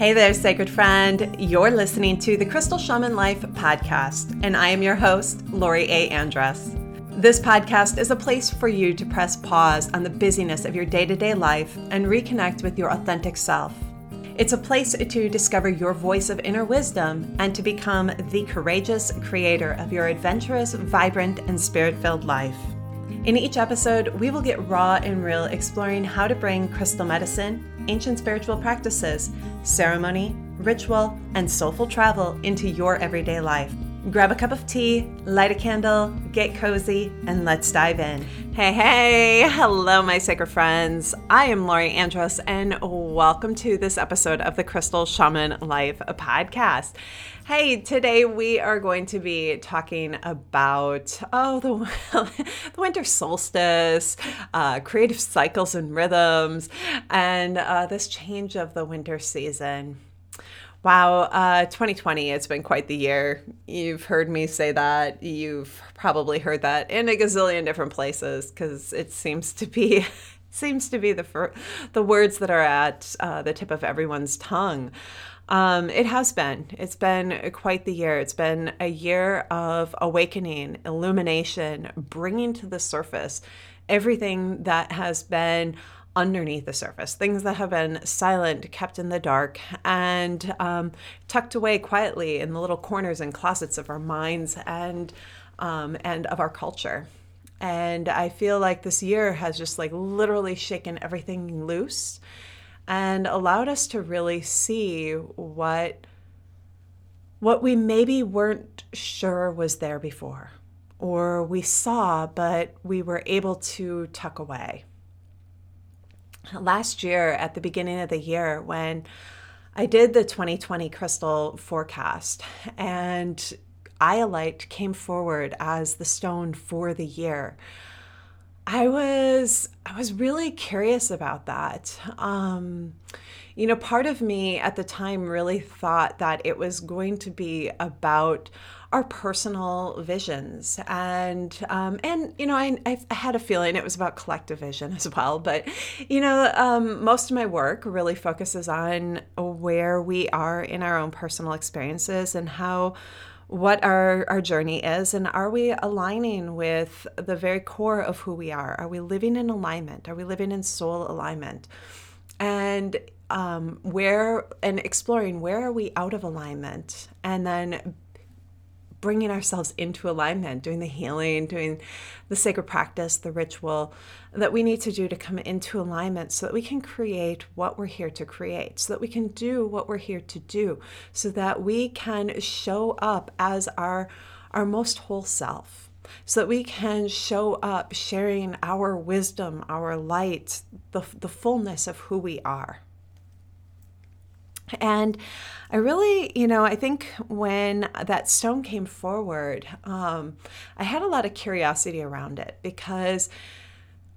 Hey there, sacred friend. You're listening to the Crystal Shaman Life podcast, and I am your host, Lori A. Andrews. This podcast is a place for you to press pause on the busyness of your day to day life and reconnect with your authentic self. It's a place to discover your voice of inner wisdom and to become the courageous creator of your adventurous, vibrant, and spirit filled life. In each episode, we will get raw and real exploring how to bring crystal medicine, ancient spiritual practices, ceremony, ritual, and soulful travel into your everyday life. Grab a cup of tea, light a candle, get cozy, and let's dive in. Hey, hey, hello, my sacred friends. I am Lori Andrews, and welcome to this episode of the Crystal Shaman Life podcast. Hey, today we are going to be talking about oh the, the winter solstice, uh, creative cycles and rhythms, and uh, this change of the winter season. Wow, uh, 2020, it's been quite the year. You've heard me say that. You've probably heard that in a gazillion different places because it seems to be seems to be the fir- the words that are at uh, the tip of everyone's tongue. Um, it has been. It's been quite the year. It's been a year of awakening, illumination, bringing to the surface everything that has been underneath the surface, things that have been silent, kept in the dark, and um, tucked away quietly in the little corners and closets of our minds and um, and of our culture. And I feel like this year has just like literally shaken everything loose and allowed us to really see what what we maybe weren't sure was there before or we saw but we were able to tuck away last year at the beginning of the year when I did the 2020 crystal forecast and iolite came forward as the stone for the year. I was I was really curious about that. Um, you know, part of me at the time really thought that it was going to be about our personal visions. And um, and you know I, I had a feeling it was about collective vision as well but you know um, most of my work really focuses on where we are in our own personal experiences and how what our, our journey is and are we aligning with the very core of who we are? Are we living in alignment? Are we living in soul alignment? And um, where and exploring where are we out of alignment? And then bringing ourselves into alignment, doing the healing, doing the sacred practice, the ritual that we need to do to come into alignment so that we can create what we're here to create, so that we can do what we're here to do, so that we can show up as our, our most whole self. So that we can show up sharing our wisdom, our light, the, the fullness of who we are. And I really, you know, I think when that stone came forward, um, I had a lot of curiosity around it because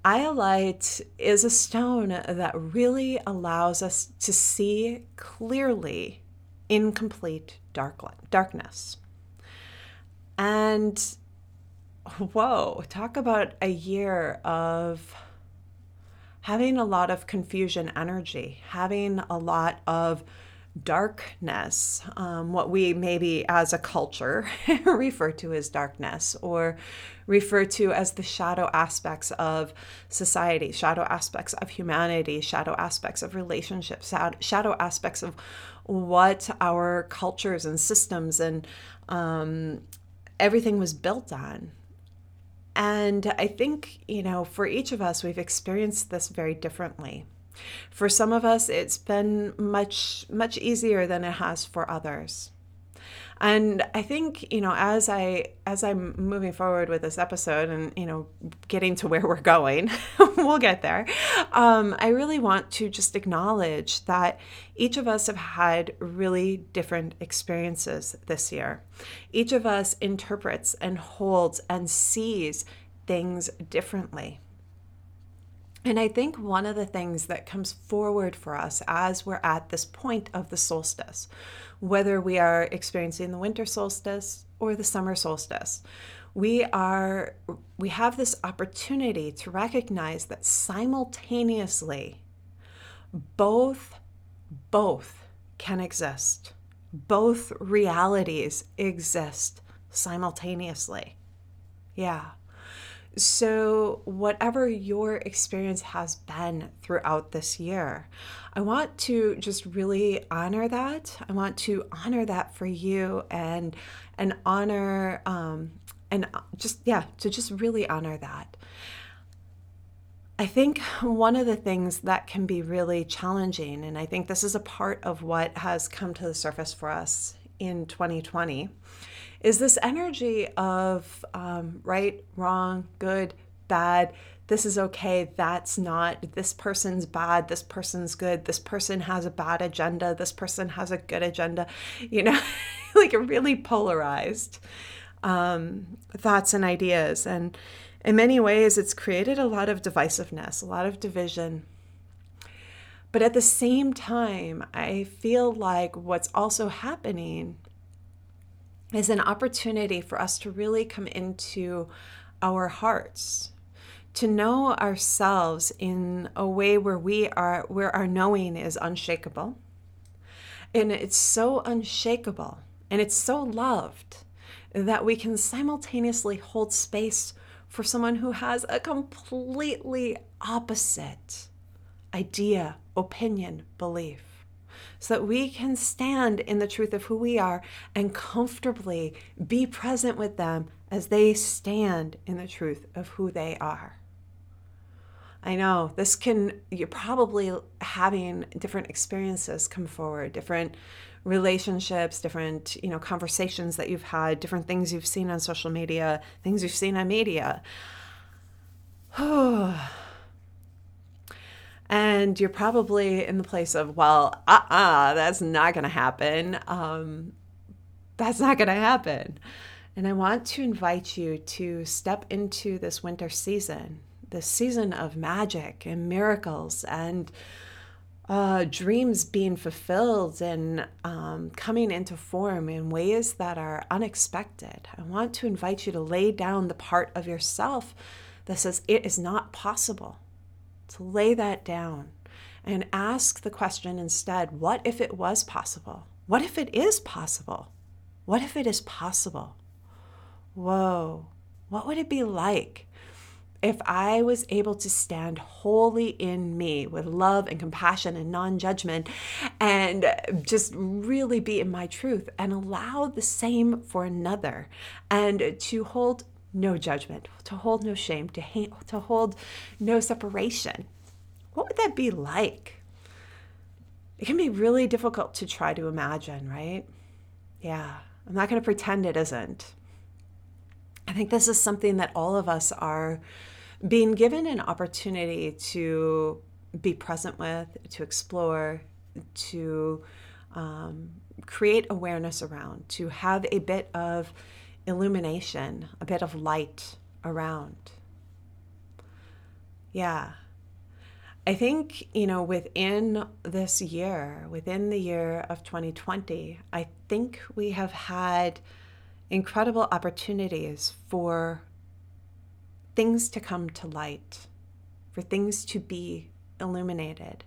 iolite is a stone that really allows us to see clearly in complete dark, darkness. And whoa, talk about a year of having a lot of confusion energy, having a lot of darkness, um, what we maybe as a culture refer to as darkness or refer to as the shadow aspects of society, shadow aspects of humanity, shadow aspects of relationships, shadow aspects of what our cultures and systems and um, everything was built on. And I think, you know, for each of us, we've experienced this very differently. For some of us, it's been much, much easier than it has for others. And I think, you know, as I as I'm moving forward with this episode and, you know, getting to where we're going, we'll get there. Um, I really want to just acknowledge that each of us have had really different experiences this year. Each of us interprets and holds and sees things differently. And I think one of the things that comes forward for us as we're at this point of the solstice, whether we are experiencing the winter solstice or the summer solstice, we are we have this opportunity to recognize that simultaneously both both can exist. Both realities exist simultaneously. Yeah. So, whatever your experience has been throughout this year, I want to just really honor that. I want to honor that for you and and honor um, and just yeah, to just really honor that. I think one of the things that can be really challenging, and I think this is a part of what has come to the surface for us in 2020, is this energy of um, right, wrong, good, bad. This is okay. That's not. This person's bad. This person's good. This person has a bad agenda. This person has a good agenda. You know, like really polarized um, thoughts and ideas. And in many ways, it's created a lot of divisiveness, a lot of division. But at the same time, I feel like what's also happening is an opportunity for us to really come into our hearts to know ourselves in a way where we are where our knowing is unshakable. And it's so unshakable and it's so loved that we can simultaneously hold space for someone who has a completely opposite idea, opinion, belief so that we can stand in the truth of who we are and comfortably be present with them as they stand in the truth of who they are. I know this can, you're probably having different experiences come forward, different relationships, different, you know, conversations that you've had, different things you've seen on social media, things you've seen on media. and you're probably in the place of, well, uh uh-uh, uh, that's not going to happen. Um, that's not going to happen. And I want to invite you to step into this winter season, this season of magic and miracles and uh, dreams being fulfilled and um, coming into form in ways that are unexpected. I want to invite you to lay down the part of yourself that says it is not possible lay that down and ask the question instead what if it was possible? What if it is possible? What if it is possible? Whoa, what would it be like if I was able to stand wholly in me with love and compassion and non judgment and just really be in my truth and allow the same for another and to hold no judgment, to hold no shame, to, ha- to hold no separation. What would that be like? It can be really difficult to try to imagine, right? Yeah, I'm not going to pretend it isn't. I think this is something that all of us are being given an opportunity to be present with, to explore, to um, create awareness around, to have a bit of illumination, a bit of light around. Yeah. I think, you know, within this year, within the year of 2020, I think we have had incredible opportunities for things to come to light, for things to be illuminated.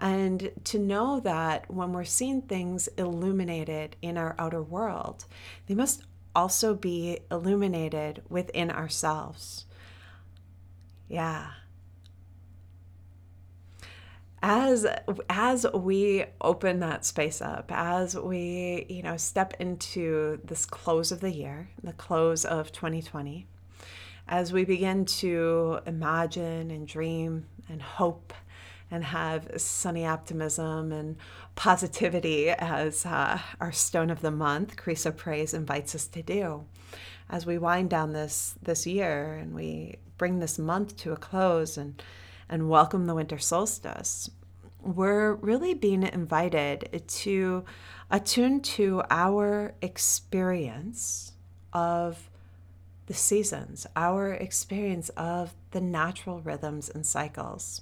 And to know that when we're seeing things illuminated in our outer world, they must also be illuminated within ourselves. Yeah. As as we open that space up, as we, you know, step into this close of the year, the close of 2020, as we begin to imagine and dream and hope and have sunny optimism and positivity as uh, our stone of the month, Chrysoprase invites us to do. As we wind down this this year and we bring this month to a close and and welcome the winter solstice, we're really being invited to attune to our experience of the seasons, our experience of the natural rhythms and cycles.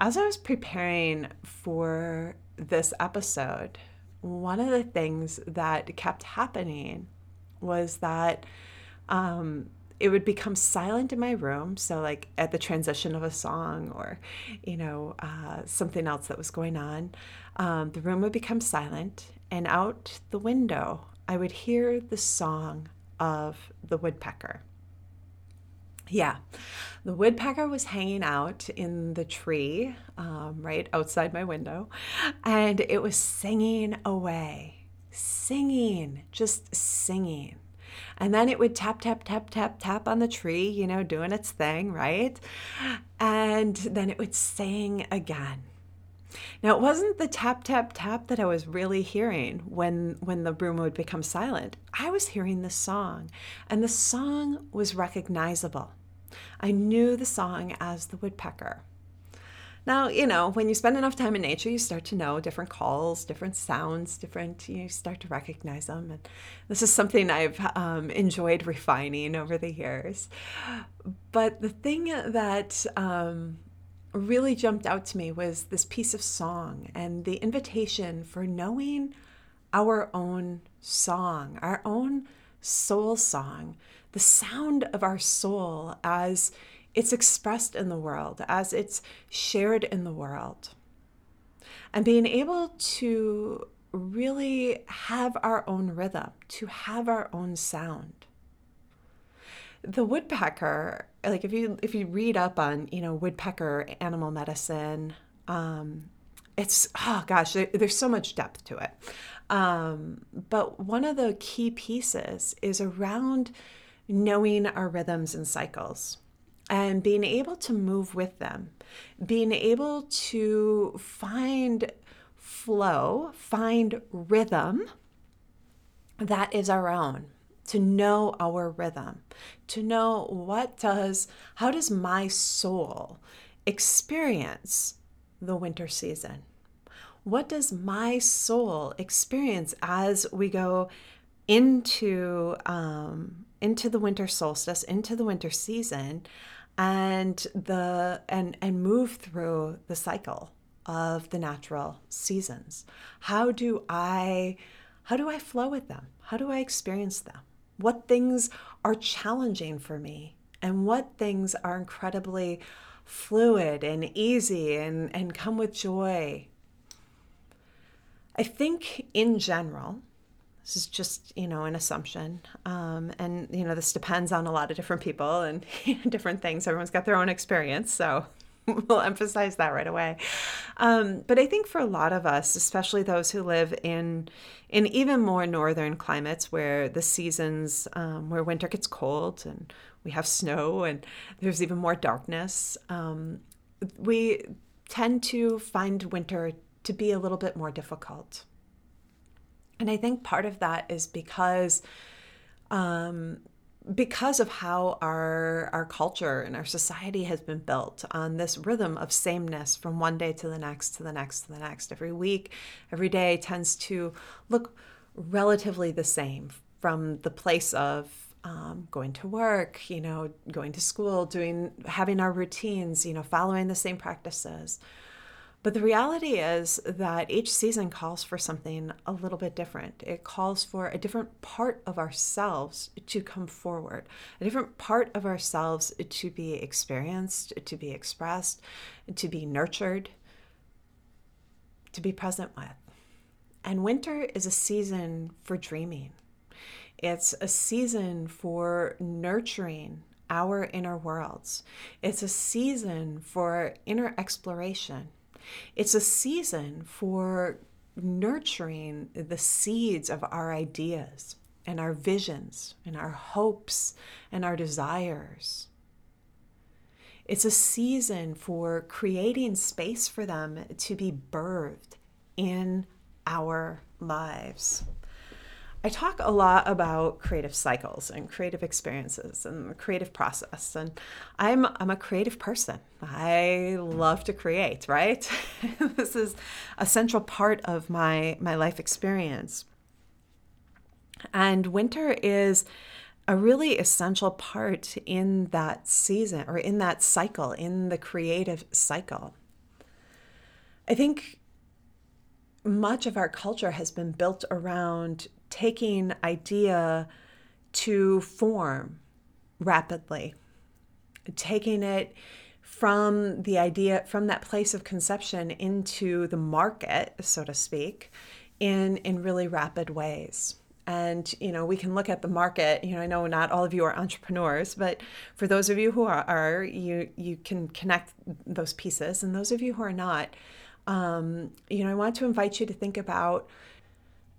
As I was preparing for this episode, one of the things that kept happening was that um, it would become silent in my room. So, like at the transition of a song or, you know, uh, something else that was going on, um, the room would become silent. And out the window, I would hear the song of the woodpecker. Yeah, the woodpecker was hanging out in the tree um, right outside my window, and it was singing away, singing, just singing. And then it would tap, tap, tap, tap, tap on the tree, you know, doing its thing, right? And then it would sing again. Now it wasn't the tap tap tap that I was really hearing when when the room would become silent. I was hearing the song, and the song was recognizable. I knew the song as the woodpecker. Now, you know, when you spend enough time in nature, you start to know different calls, different sounds, different, you start to recognize them. And this is something I've um, enjoyed refining over the years. But the thing that um, really jumped out to me was this piece of song and the invitation for knowing our own song, our own soul song, the sound of our soul as it's expressed in the world, as it's shared in the world. And being able to really have our own rhythm, to have our own sound. The woodpecker, like if you if you read up on you know woodpecker animal medicine, um, it's oh gosh, there, there's so much depth to it. Um, but one of the key pieces is around knowing our rhythms and cycles and being able to move with them, being able to find flow, find rhythm that is our own to know our rhythm to know what does how does my soul experience the winter season what does my soul experience as we go into um, into the winter solstice, into the winter season, and the and and move through the cycle of the natural seasons. How do I how do I flow with them? How do I experience them? What things are challenging for me and what things are incredibly fluid and easy and, and come with joy. I think in general, this is just, you know, an assumption. Um, and, you know, this depends on a lot of different people and different things. Everyone's got their own experience. So we'll emphasize that right away. Um, but I think for a lot of us, especially those who live in in even more northern climates where the seasons, um, where winter gets cold and we have snow and there's even more darkness, um, we tend to find winter to be a little bit more difficult. And I think part of that is because um, because of how our our culture and our society has been built on this rhythm of sameness from one day to the next to the next to the next every week every day tends to look relatively the same from the place of um, going to work you know going to school doing having our routines you know following the same practices but the reality is that each season calls for something a little bit different. It calls for a different part of ourselves to come forward, a different part of ourselves to be experienced, to be expressed, to be nurtured, to be present with. And winter is a season for dreaming. It's a season for nurturing our inner worlds. It's a season for inner exploration. It's a season for nurturing the seeds of our ideas and our visions and our hopes and our desires. It's a season for creating space for them to be birthed in our lives. I talk a lot about creative cycles and creative experiences and the creative process. And I'm, I'm a creative person. I love to create, right? this is a central part of my, my life experience. And winter is a really essential part in that season or in that cycle, in the creative cycle. I think much of our culture has been built around taking idea to form rapidly, taking it from the idea, from that place of conception into the market, so to speak, in, in really rapid ways. And, you know, we can look at the market. You know, I know not all of you are entrepreneurs, but for those of you who are, are you, you can connect those pieces. And those of you who are not, um, you know, I want to invite you to think about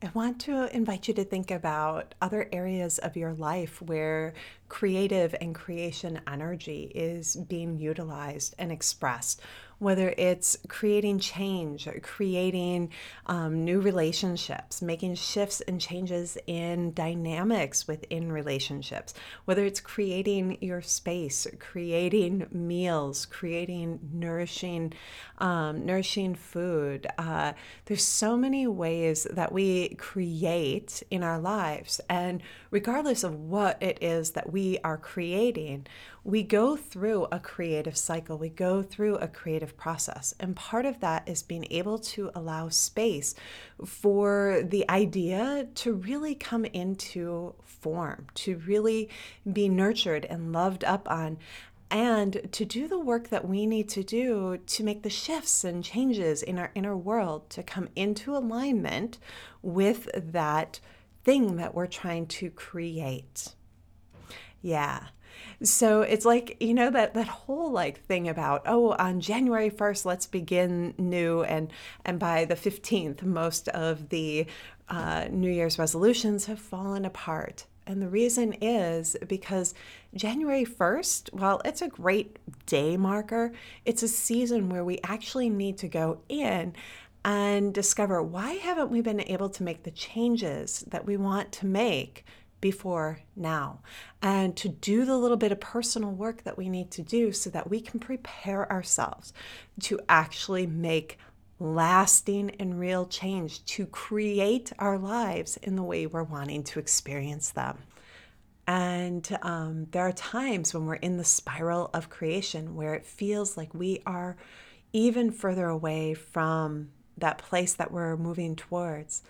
I want to invite you to think about other areas of your life where creative and creation energy is being utilized and expressed whether it's creating change, creating um, new relationships, making shifts and changes in dynamics within relationships, whether it's creating your space, creating meals, creating nourishing, um, nourishing food. Uh, there's so many ways that we create in our lives, and regardless of what it is that we are creating, we go through a creative cycle, we go through a creative process. And part of that is being able to allow space for the idea to really come into form, to really be nurtured and loved up on and to do the work that we need to do to make the shifts and changes in our inner world to come into alignment with that thing that we're trying to create. Yeah. So it's like, you know, that that whole like thing about, oh, on January 1st, let's begin new and and by the 15th, most of the uh, New Year's resolutions have fallen apart. And the reason is because January 1st, while it's a great day marker, it's a season where we actually need to go in and discover why haven't we been able to make the changes that we want to make before now and to do the little bit of personal work that we need to do so that we can prepare ourselves to actually make lasting and real change to create our lives in the way we're wanting to experience them. And um, there are times when we're in the spiral of creation where it feels like we are even further away from that place that we're moving towards.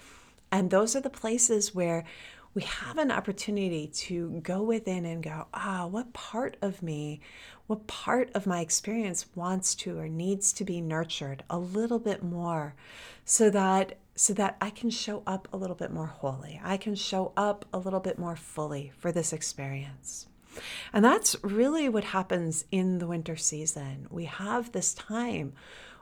And those are the places where we have an opportunity to go within and go, ah, what part of me, what part of my experience wants to or needs to be nurtured a little bit more so that so that I can show up a little bit more wholly. I can show up a little bit more fully for this experience. And that's really what happens in the winter season. We have this time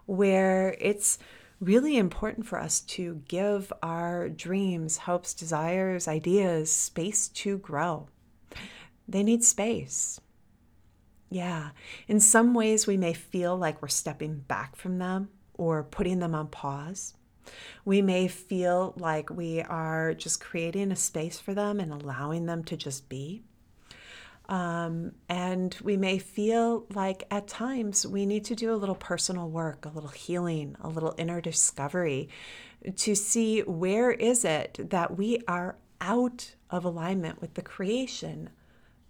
where it's really important for us to give our dreams, hopes, desires, ideas space to grow. They need space. Yeah, in some ways, we may feel like we're stepping back from them or putting them on pause. We may feel like we are just creating a space for them and allowing them to just be. Um, and we may feel like at times we need to do a little personal work, a little healing, a little inner discovery to see where is it that we are out of alignment with the creation,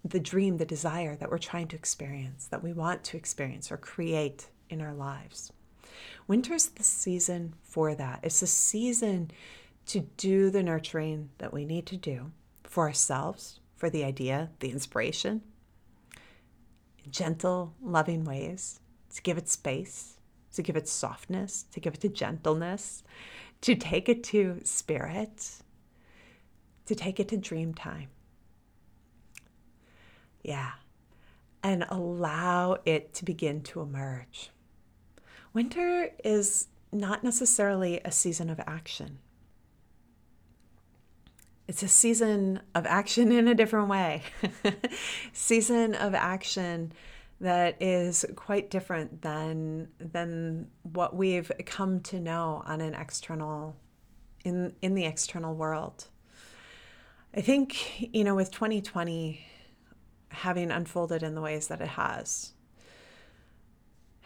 the dream, the desire that we're trying to experience, that we want to experience or create in our lives. Winter's the season for that. It's a season to do the nurturing that we need to do for ourselves, for the idea, the inspiration, gentle, loving ways, to give it space, to give it softness, to give it to gentleness, to take it to spirit, to take it to dream time. Yeah. And allow it to begin to emerge. Winter is not necessarily a season of action it's a season of action in a different way. season of action that is quite different than than what we've come to know on an external in in the external world. I think, you know, with 2020 having unfolded in the ways that it has,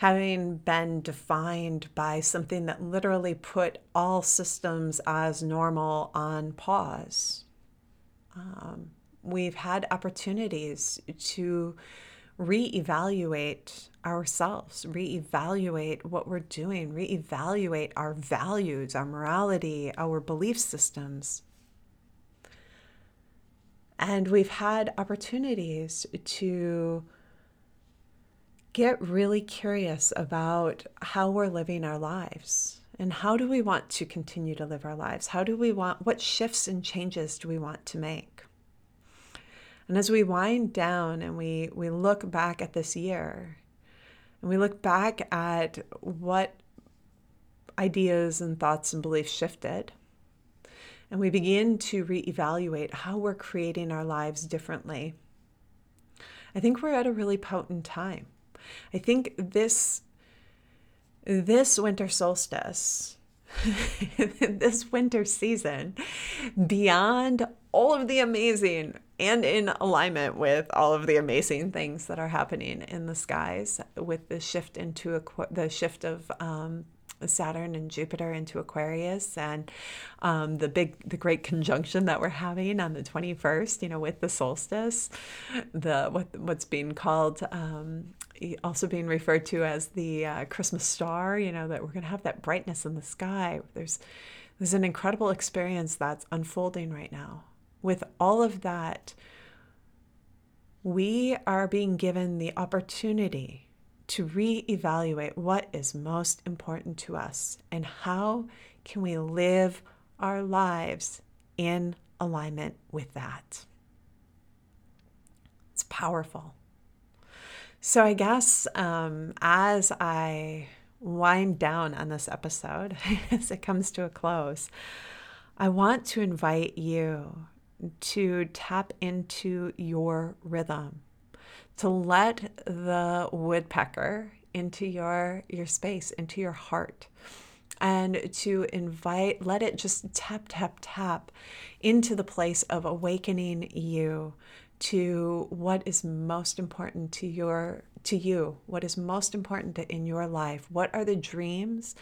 having been defined by something that literally put all systems as normal on pause. Um, we've had opportunities to reevaluate ourselves, reevaluate what we're doing, reevaluate our values, our morality, our belief systems. And we've had opportunities to get really curious about how we're living our lives and how do we want to continue to live our lives? How do we want, what shifts and changes do we want to make? And as we wind down and we, we look back at this year and we look back at what ideas and thoughts and beliefs shifted, and we begin to reevaluate how we're creating our lives differently, I think we're at a really potent time. I think this this winter solstice, this winter season, beyond all of the amazing and in alignment with all of the amazing things that are happening in the skies with the shift into a, the shift of um, Saturn and Jupiter into Aquarius, and um, the big, the great conjunction that we're having on the 21st, you know, with the solstice, the what what's being called um, also being referred to as the uh, Christmas star, you know, that we're going to have that brightness in the sky. There's there's an incredible experience that's unfolding right now. With all of that, we are being given the opportunity to reevaluate what is most important to us and how can we live our lives in alignment with that. It's powerful. So, I guess um, as I wind down on this episode, as it comes to a close, I want to invite you to tap into your rhythm to let the woodpecker into your your space into your heart and to invite let it just tap tap tap into the place of awakening you to what is most important to your to you what is most important in your life what are the dreams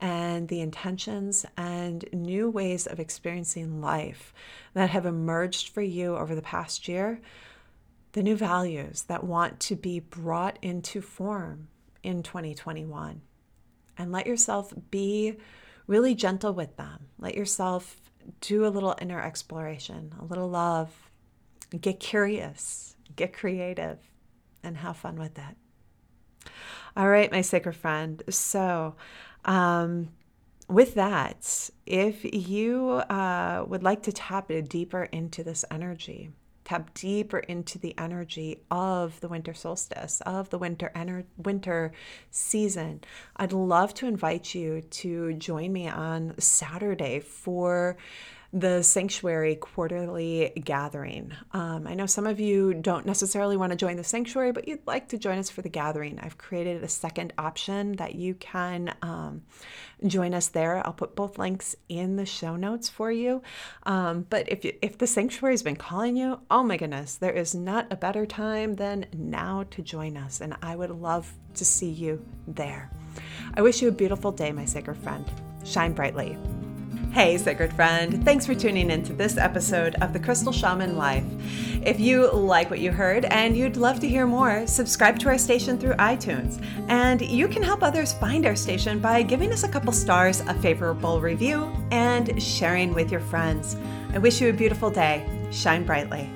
and the intentions and new ways of experiencing life that have emerged for you over the past year the new values that want to be brought into form in 2021. And let yourself be really gentle with them. Let yourself do a little inner exploration, a little love. Get curious, get creative, and have fun with it. All right, my sacred friend. So, um, with that, if you uh, would like to tap deeper into this energy, tap deeper into the energy of the winter solstice, of the winter ener- winter season, I'd love to invite you to join me on Saturday for the sanctuary quarterly gathering. Um, I know some of you don't necessarily want to join the sanctuary, but you'd like to join us for the gathering. I've created a second option that you can um, join us there. I'll put both links in the show notes for you. Um, but if you, if the sanctuary has been calling you, oh my goodness, there is not a better time than now to join us, and I would love to see you there. I wish you a beautiful day, my sacred friend. Shine brightly. Hey, sacred friend. Thanks for tuning in to this episode of The Crystal Shaman Life. If you like what you heard and you'd love to hear more, subscribe to our station through iTunes. And you can help others find our station by giving us a couple stars, a favorable review, and sharing with your friends. I wish you a beautiful day. Shine brightly.